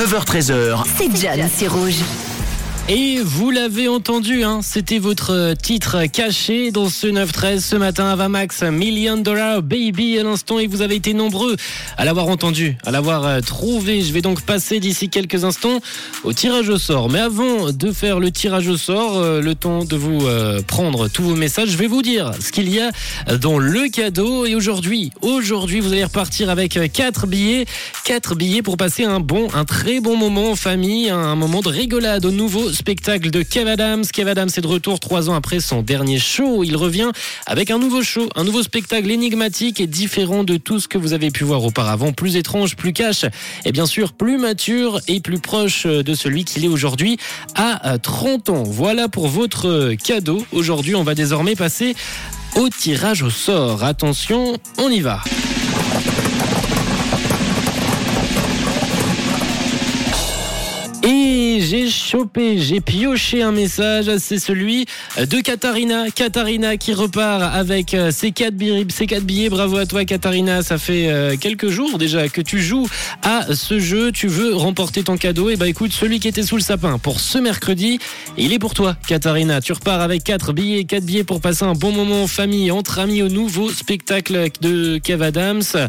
9h13h. C'est John, c'est rouge. Et vous l'avez entendu, hein, c'était votre titre caché dans ce 9-13 ce matin à Vamax, Million Dollar Baby à l'instant et vous avez été nombreux à l'avoir entendu, à l'avoir euh, trouvé. Je vais donc passer d'ici quelques instants au tirage au sort. Mais avant de faire le tirage au sort, euh, le temps de vous euh, prendre tous vos messages, je vais vous dire ce qu'il y a dans le cadeau. Et aujourd'hui, aujourd'hui, vous allez repartir avec quatre billets, quatre billets pour passer un bon, un très bon moment en famille, un moment de rigolade au nouveau spectacle de Kev Adams. Kev Adams est de retour trois ans après son dernier show. Il revient avec un nouveau show, un nouveau spectacle énigmatique et différent de tout ce que vous avez pu voir auparavant. Plus étrange, plus cash et bien sûr plus mature et plus proche de celui qu'il est aujourd'hui à 30 ans. Voilà pour votre cadeau. Aujourd'hui, on va désormais passer au tirage au sort. Attention, on y va. J'ai chopé, j'ai pioché un message, c'est celui de Katharina. Katharina qui repart avec euh, ses quatre billets, ses quatre billets. Bravo à toi Katharina, ça fait euh, quelques jours déjà que tu joues à ce jeu. Tu veux remporter ton cadeau. Et bah écoute, celui qui était sous le sapin pour ce mercredi, il est pour toi Katharina. Tu repars avec quatre billets, quatre billets pour passer un bon moment en famille, entre amis au nouveau spectacle de Kev Adams. Euh,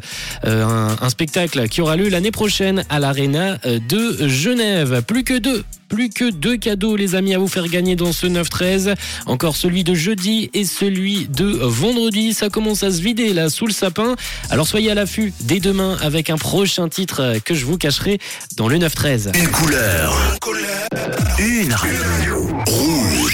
un, un spectacle qui aura lieu l'année prochaine à l'Arena de Genève. Plus que deux. Plus que deux cadeaux, les amis, à vous faire gagner dans ce 9-13. Encore celui de jeudi et celui de vendredi. Ça commence à se vider là sous le sapin. Alors soyez à l'affût dès demain avec un prochain titre que je vous cacherai dans le 9-13. Une couleur. Une radio.